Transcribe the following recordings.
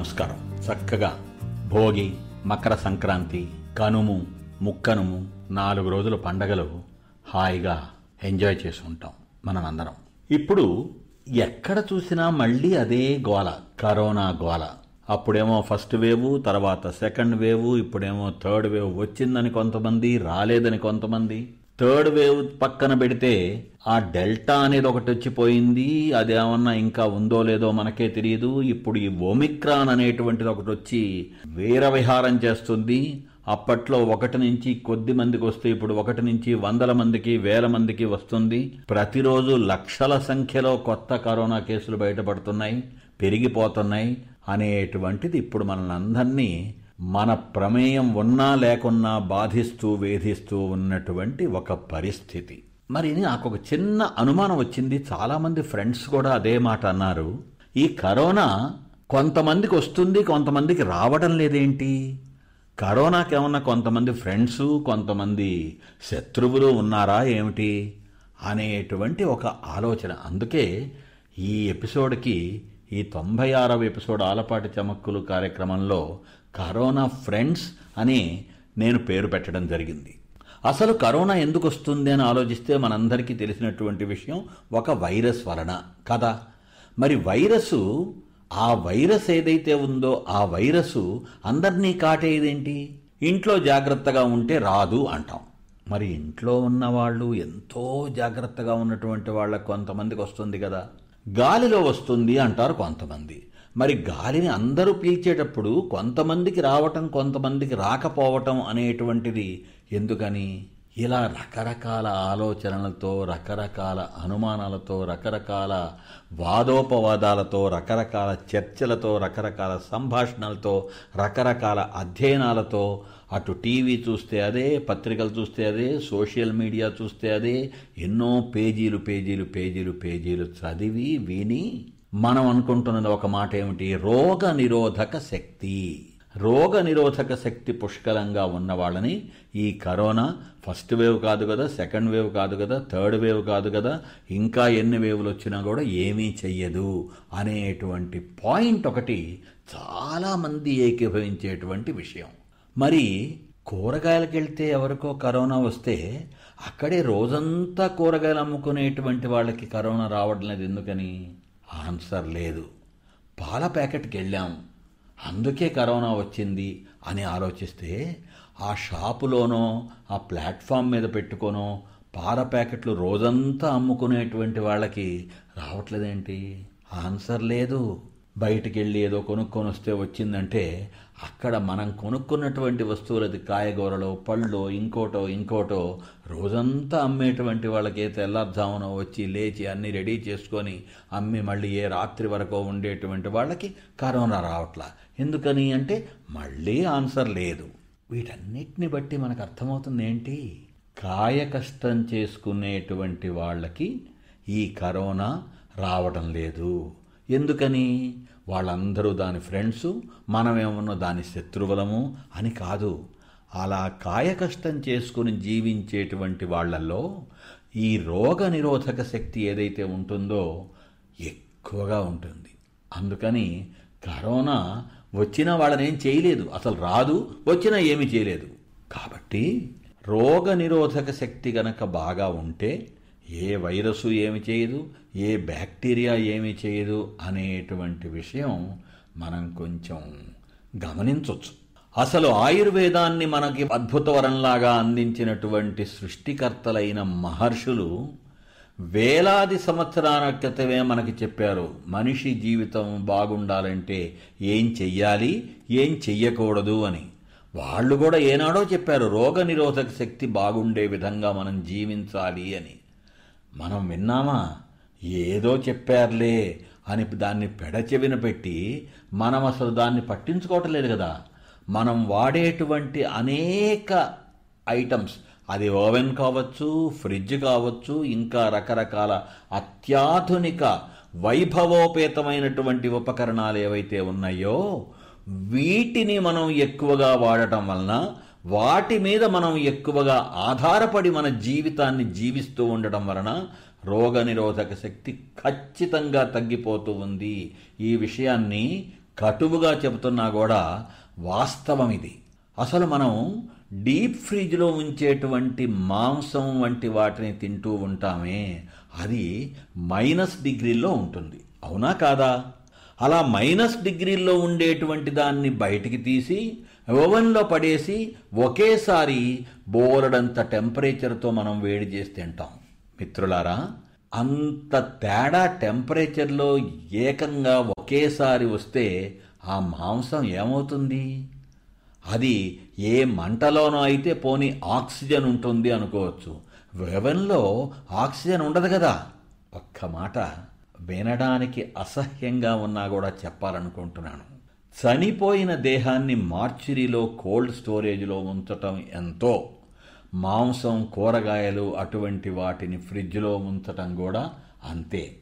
నమస్కారం. చక్కగా భోగి మకర సంక్రాంతి కనుము ముక్కనుము నాలుగు రోజుల పండగలు హాయిగా ఎంజాయ్ చేసి ఉంటాం మనం అందరం ఇప్పుడు ఎక్కడ చూసినా మళ్ళీ అదే గోల కరోనా గోల. అప్పుడేమో ఫస్ట్ వేవ్ తర్వాత సెకండ్ వేవ్ ఇప్పుడేమో థర్డ్ వేవ్ వచ్చిందని కొంతమంది రాలేదని కొంతమంది. థర్డ్ వేవ్ పక్కన పెడితే ఆ డెల్టా అనేది ఒకటి వచ్చిపోయింది. అదేమన్నా ఇంకా ఉందో లేదో మనకే తెలియదు ఇప్పుడు ఈ ఒమిక్రాన్ అనేటువంటిది ఒకటి వచ్చి వీర విహారం చేస్తుంది. అప్పట్లో ఒకటి నుంచి కొద్ది మందికి వస్తే ఇప్పుడు ఒకటి నుంచి వందల మందికి వేల మందికి వస్తుంది. ప్రతిరోజు లక్షల సంఖ్యలో కొత్త కరోనా కేసులు బయటపడుతున్నాయి పెరిగిపోతున్నాయి అనేటువంటిది ఇప్పుడు మనల్ని అందరినీ మన ప్రమేయం ఉన్నా లేకున్నా బాధిస్తూ వేధిస్తూ ఉన్నటువంటి ఒక పరిస్థితి. మరి నాకు ఒక చిన్న అనుమానం వచ్చింది. చాలామంది ఫ్రెండ్స్ కూడా అదే మాట అన్నారు. ఈ కరోనా కొంతమందికి వస్తుంది కొంతమందికి రావడం లేదేంటి? కరోనాకి ఏమన్నా కొంతమంది ఫ్రెండ్స్ కొంతమంది శత్రువులు ఉన్నారా ఏమిటి? అనేటువంటి ఒక ఆలోచన. అందుకే ఈ ఎపిసోడ్కి ఈ తొంభై ఆరవ ఎపిసోడ్ ఆలపాటి చమక్కులు కార్యక్రమంలో కరోనా ఫ్రెండ్స్ అని నేను పేరు పెట్టడం జరిగింది. అసలు కరోనా ఎందుకు వస్తుంది అని ఆలోచిస్తే మనందరికీ తెలిసినటువంటి విషయం ఒక వైరస్ వలన కదా? మరి వైరస్ ఆ వైరస్ ఏదైతే ఉందో ఆ వైరస్ అందరినీ కాటేదేంటి? ఇంట్లో జాగ్రత్తగా ఉంటే రాదు అంటాం. మరి ఇంట్లో ఉన్న వాళ్ళు ఎంతో జాగ్రత్తగా ఉన్నటువంటి వాళ్ళకు కొంతమందికి వస్తుంది కదా? గాలిలో వస్తుంది అంటారు కొంతమంది. మరి గాలిని అందరూ పీల్చేటప్పుడు కొంతమందికి రావటం కొంతమందికి రాకపోవటం అనేటువంటిది ఎందుకని? ఇలా రకరకాల ఆలోచనలతో రకరకాల అనుమానాలతో రకరకాల వాదోపవాదాలతో రకరకాల చర్చలతో రకరకాల సంభాషణలతో రకరకాల అధ్యయనాలతో అటు టీవీ చూస్తే అదే పత్రికలు చూస్తే అదే సోషల్ మీడియా చూస్తే అదే ఎన్నో పేజీలు పేజీలు పేజీలు పేజీలు చదివి విని మనం అనుకుంటున్నది ఒక మాట ఏమిటి? రోగ నిరోధక శక్తి. రోగ నిరోధక శక్తి పుష్కలంగా ఉన్న వాళ్ళని ఈ కరోనా ఫస్ట్ వేవ్ కాదు కదా సెకండ్ వేవ్ కాదు కదా థర్డ్ వేవ్ కాదు కదా ఇంకా ఎన్ని వేవ్లు వచ్చినా కూడా ఏమీ చెయ్యదు అనేటువంటి పాయింట్ ఒకటి చాలామంది ఏకీభవించేటువంటి విషయం. మరి కూరగాయలకు వెళ్తే ఎవరికో కరోనా వస్తే అక్కడే రోజంతా కూరగాయలు అమ్ముకునేటువంటి వాళ్ళకి కరోనా రావడం లేదు ఎందుకని? ఆన్సర్ లేదు. పాల ప్యాకెట్కి వెళ్ళాము అందుకే కరోనా వచ్చింది అని ఆలోచిస్తే ఆ షాపులోనో ఆ ప్లాట్ఫామ్ మీద పెట్టుకోనో పాల ప్యాకెట్లు రోజంతా అమ్ముకునేటువంటి వాళ్ళకి రావట్లేదేంటి? ఆన్సర్ లేదు. బయటికి వెళ్ళి ఏదో కొనుక్కొని వస్తే వచ్చిందంటే అక్కడ మనం కొనుక్కున్నటువంటి వస్తువులది కాయగూరలో పళ్ళో ఇంకోటో ఇంకోటో రోజంతా అమ్మేటువంటి వాళ్ళకి ఏ తెల్లారుజామున వచ్చి లేచి అన్ని రెడీ చేసుకొని అమ్మి మళ్ళీ ఏ రాత్రి వరకు ఉండేటువంటి వాళ్ళకి కరోనా రావట్లా. ఎందుకని అంటే మళ్ళీ ఆన్సర్ లేదు. వీటన్నిటిని బట్టి మనకు అర్థమవుతుంది ఏంటి? కాయ కష్టం చేసుకునేటువంటి వాళ్ళకి ఈ కరోనా రావడం లేదు. ఎందుకని? వాళ్ళందరూ దాని ఫ్రెండ్స్ మనమేమన్నా దాని శత్రువులము అని కాదు. అలా కాయ కష్టం చేసుకుని జీవించేటువంటి వాళ్ళల్లో ఈ రోగ నిరోధక శక్తి ఏదైతే ఉంటుందో ఎక్కువగా ఉంటుంది. అందుకని కరోనా వచ్చినా వాళ్ళని ఏం చేయలేదు. అసలు రాదు వచ్చినా ఏమీ చేయలేదు. కాబట్టి రోగ నిరోధక శక్తి గనక బాగా ఉంటే ఏ వైరస్ ఏమి చేయదు ఏ బ్యాక్టీరియా ఏమి చేయదు అనేటువంటి విషయం మనం కొంచెం గమనించవచ్చు అసలు ఆయుర్వేదాన్ని మనకి అద్భుత వరంలాగా అందించినటువంటి సృష్టికర్తలైన మహర్షులు వేలాది సంవత్సరాల క్రితమే మనకి చెప్పారు మనిషి జీవితం బాగుండాలంటే ఏం చెయ్యాలి ఏం చెయ్యకూడదు అని. వాళ్ళు కూడా ఏనాడో చెప్పారు రోగ నిరోధక శక్తి బాగుండే విధంగా మనం జీవించాలి అని. మనం విన్నామా? ఏదో చెప్పారులే అని దాన్ని పెడచెవిన పెట్టి మనం అసలు దాన్ని పట్టించుకోవటం లేదు కదా. మనం వాడేటువంటి అనేక ఐటమ్స్ అది ఓవెన్ కావచ్చు ఫ్రిడ్జ్ కావచ్చు ఇంకా రకరకాల అత్యాధునిక వైభవోపేతమైనటువంటి ఉపకరణాలు ఏవైతే ఉన్నాయో వీటిని మనం ఎక్కువగా వాడటం వలన వాటి మీద మనం ఎక్కువగా ఆధారపడి మన జీవితాన్ని జీవిస్తూ ఉండటం వలన రోగ నిరోధక శక్తి ఖచ్చితంగా తగ్గిపోతూ ఉంది. ఈ విషయాన్ని కటువుగా చెబుతున్నా కూడా వాస్తవం ఇది. అసలు మనం డీప్ ఫ్రిడ్జ్లో ఉంచేటువంటి మాంసం వంటి వాటిని తింటూ ఉంటామే. అది మైనస్ డిగ్రీల్లో ఉంటుంది. అవునా కాదా? అలా మైనస్ డిగ్రీల్లో ఉండేటువంటి దాన్ని బయటికి తీసి ఓవెన్లో పడేసి ఒకేసారి బోలడంత టెంపరేచర్తో మనం వేడి చేసి తింటాం. మిత్రులారా అంత తేడా టెంపరేచర్లో ఏకంగా ఒకేసారి వస్తే ఆ మాంసం ఏమవుతుంది? అది ఏ మంటలోనో అయితే పోని ఆక్సిజన్ ఉంటుంది అనుకోవచ్చు. వెవెన్లో ఆక్సిజన్ ఉండదు కదా. ఒక్క మాట వినడానికి అసహ్యంగా ఉన్నా కూడా చెప్పాలనుకుంటున్నాను. చనిపోయిన దేహాన్ని మార్చురీలో కోల్డ్ స్టోరేజ్లో ఉంచటం ఎంతో. మాంసం కూరగాయలు అటువంటి వాటిని ఫ్రిడ్జ్లో ఉంచటం కూడా అంతే.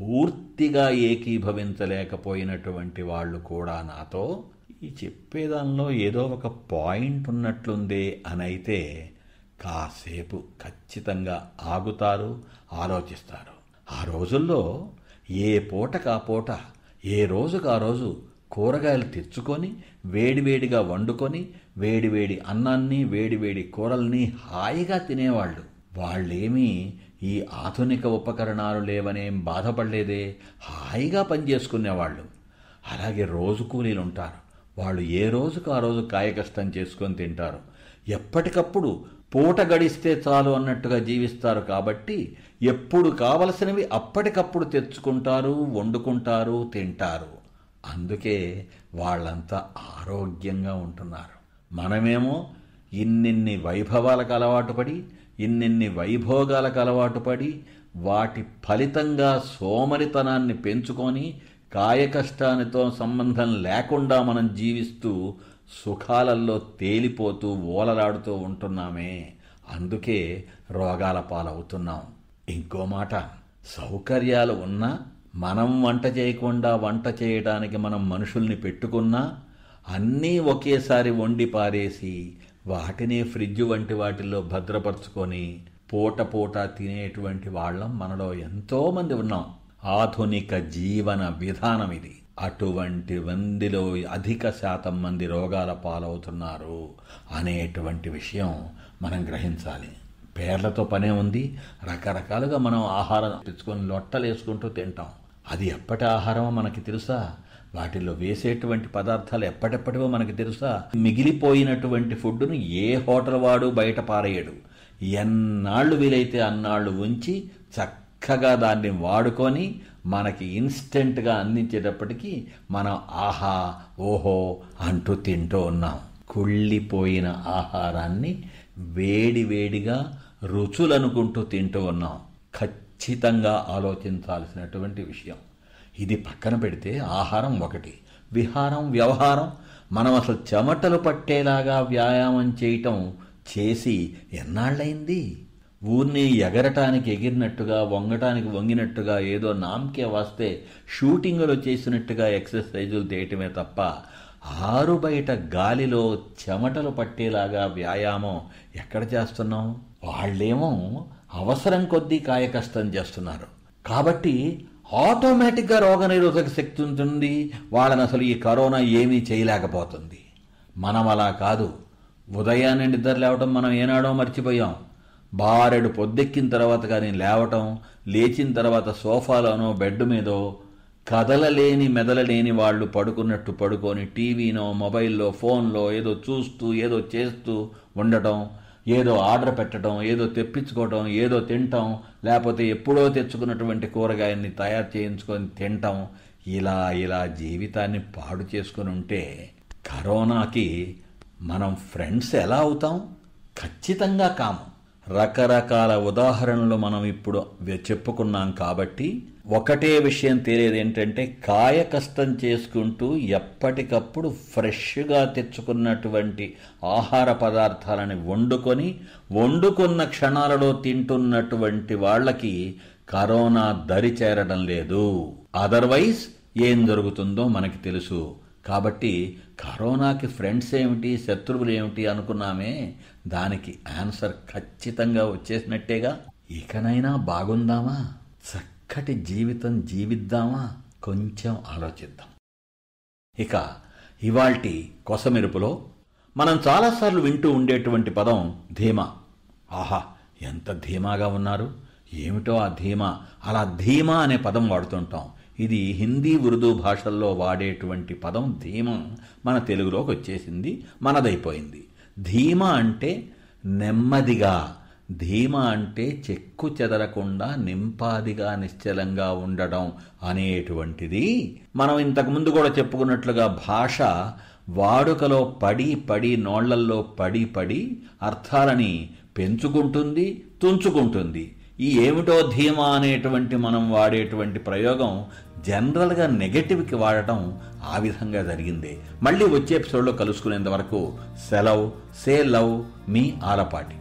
పూర్తిగా ఏకీభవించలేకపోయినటువంటి వాళ్ళు కూడా నాతో ఈ చెప్పేదానిలో ఏదో ఒక పాయింట్ ఉన్నట్లుందే అనైతే కాసేపు ఖచ్చితంగా ఆగుతారు ఆలోచిస్తారు. ఆ రోజుల్లో ఏ పూట కా పూట ఏ రోజుకు ఆ రోజు కూరగాయలు తెచ్చుకొని వేడివేడిగా వండుకొని వేడివేడి అన్నాన్ని వేడివేడి కూరల్ని హాయిగా తినేవాళ్ళు. వాళ్ళేమీ ఈ ఆధునిక ఉపకరణాలు లేవనేం బాధపడలేదే. హాయిగా పనిచేసుకునేవాళ్ళు. అలాగే రోజు కూలీలు ఉంటారు వాళ్ళు ఏ రోజుకు ఆ రోజు కాయకష్టం చేసుకొని తింటారు. ఎప్పటికప్పుడు పూట గడిస్తే చాలు అన్నట్టుగా జీవిస్తారు కాబట్టి ఎప్పుడు కావలసినవి అప్పటికప్పుడు తెచ్చుకుంటారు వండుకుంటారు తింటారు. అందుకే వాళ్ళంతా ఆరోగ్యంగా ఉంటున్నారు. మనమేమో ఇన్నిన్ని వైభవాలకు అలవాటు పడి ఇన్నిన్ని వైభోగాలకు అలవాటు పడి వాటి ఫలితంగా సోమరితనాన్ని పెంచుకొని కాయకష్టానితో సంబంధం లేకుండా మనం జీవిస్తూ సుఖాలల్లో తేలిపోతూ ఓలలాడుతూ ఉంటున్నామే. అందుకే రోగాల పాలవుతున్నాం. ఇంకో మాట సౌకర్యాలు ఉన్నా మనం వంట చేయకుండా వంట చేయడానికి మనం మనుషుల్ని పెట్టుకున్నా అన్నీ ఒకేసారి వండి పారేసి వాటిని ఫ్రిడ్జ్ వంటి వాటిల్లో భద్రపరుచుకొని పూట పూట తినేటువంటి వాళ్ళం మనలో ఎంతోమంది ఉన్నాం. ఆధునిక జీవన విధానం ఇది. అటువంటి మందిలో అధిక శాతం మంది రోగాల పాలవుతున్నారు అనేటువంటి విషయం మనం గ్రహించాలి. పేర్లతో పనే ఉంది. రకరకాలుగా మనం ఆహారం తెచ్చుకొని లొట్టలేసుకుంటూ తింటాం. అది ఎప్పటి ఆహారమో మనకి తెలుసా? వాటిలో వేసేటువంటి పదార్థాలు ఎప్పటెప్పటివో మనకి తెలుసా? మిగిలిపోయినటువంటి ఫుడ్డును ఏ హోటల్ వాడు బయట పారేయడు. ఎన్నాళ్ళు వీలైతే అన్నాళ్ళు ఉంచి చక్కగా దాన్ని వాడుకొని మనకి ఇన్స్టెంట్గా అందించేటప్పటికీ మనం ఆహా ఓహో అంటూ తింటూ ఉన్నాం. కుళ్ళిపోయిన ఆహారాన్ని వేడి వేడిగా రుచులనుకుంటూ తింటూ ఉన్నాం. ఖచ్చితంగా ఆలోచించాల్సినటువంటి విషయం. ఇది పక్కన పెడితే ఆహారం ఒకటి విహారం వ్యవహారం. మనం అసలు చెమటలు పట్టేలాగా వ్యాయామం చేయటం చేసి ఎన్నాళ్ళైంది ఊరిని ఎగరటానికి ఎగిరినట్టుగా వంగటానికి వంగినట్టుగా ఏదో నామకే వస్తే షూటింగ్లో చేసినట్టుగా ఎక్సర్సైజులు చేయటమే తప్ప ఆరు బయట గాలిలో చెమటలు పట్టేలాగా వ్యాయామం ఎక్కడ చేస్తున్నాం? వాళ్ళేమో అవసరం కొద్దీ కాయకష్టం చేస్తున్నారు. కాబట్టి ఆటోమేటిక్గా రోగనిరోధక శక్తి ఉంటుంది. వాళ్ళని అసలు ఈ కరోనా ఏమీ చేయలేకపోతుంది. మనం అలా కాదు. ఉదయాన్నే నిద్ర లేవటం మనం ఏనాడో మర్చిపోయాం. బారెడు పొద్దెక్కిన తర్వాత కానీ లేవటం లేచిన తర్వాత సోఫాలోనో బెడ్ మీదో కదలలేని మెదలలేని వాళ్ళు పడుకున్నట్టు పడుకొని టీవీనో మొబైల్లో ఫోన్లో ఏదో చూస్తూ ఏదో చేస్తూ ఉండటం ఏదో ఆర్డర్ పెట్టడం ఏదో తెప్పించుకోవటం ఏదో తినటం లేకపోతే ఎప్పుడో తెచ్చుకున్నటువంటి కూరగాయల్ని తయారు చేయించుకొని తినటం ఇలా ఇలా జీవితాన్ని పాడు చేసుకొని ఉంటే కరోనాకి మనం ఫ్రెండ్స్ ఎలా అవుతాం? ఖచ్చితంగా కాము. రకరకాల ఉదాహరణలు మనం ఇప్పుడు చెప్పుకున్నాం కాబట్టి ఒకటే విషయం తెలియదు ఏంటంటే కాయ కష్టం చేసుకుంటూ ఎప్పటికప్పుడు ఫ్రెష్గా తెచ్చుకున్నటువంటి ఆహార పదార్థాలని వండుకొని వండుకున్న క్షణాలలో తింటున్నటువంటి వాళ్ళకి కరోనా దరి చేరడం లేదు. అదర్వైజ్ ఏం జరుగుతుందో మనకి తెలుసు. కాబట్టి కరోనాకి ఫ్రెండ్స్ ఏమిటి శత్రువులు ఏమిటి అనుకున్నామే దానికి ఆన్సర్ ఖచ్చితంగా వచ్చేసినట్టేగా. ఇకనైనా బాగుందామా? చక్కటి జీవితం జీవిద్దామా? కొంచెం ఆలోచిద్దాం. ఇక ఇవాల్టి కొసమెరుపులో మనం చాలాసార్లు వింటూ ఉండేటువంటి పదం ధీమా. ఆహా ఎంత ధీమాగా ఉన్నారు. ఏమిటో ఆ ధీమా? అలా ధీమా అనే పదం వాడుతుంటాం. ఇది హిందీ ఉర్దూ భాషల్లో వాడేటువంటి పదం ధీమ. మన తెలుగులోకి వచ్చేసింది మనదైపోయింది. ధీమా అంటే నెమ్మదిగా ధీమ అంటే చెక్కు చెదరకుండా నింపాదిగా నిశ్చలంగా ఉండడం అనేటువంటిది. మనం ఇంతకు ముందు కూడా చెప్పుకున్నట్లుగా భాష వాడుకలో పడి పడి నోళ్ళల్లో పడి పడి అర్థాలని పెంచుకుంటుంది తుంచుకుంటుంది. ఈ ఏమిటో ధీమా అనేటువంటి మనం వాడేటువంటి ప్రయోగం జనరల్గా నెగటివ్కి వాడటం ఆ విధంగా జరిగింది. మళ్ళీ వచ్చే ఎపిసోడ్లో కలుసుకునేంత వరకు సెలవ్ సే లవ్ మీ ఆలపాటి.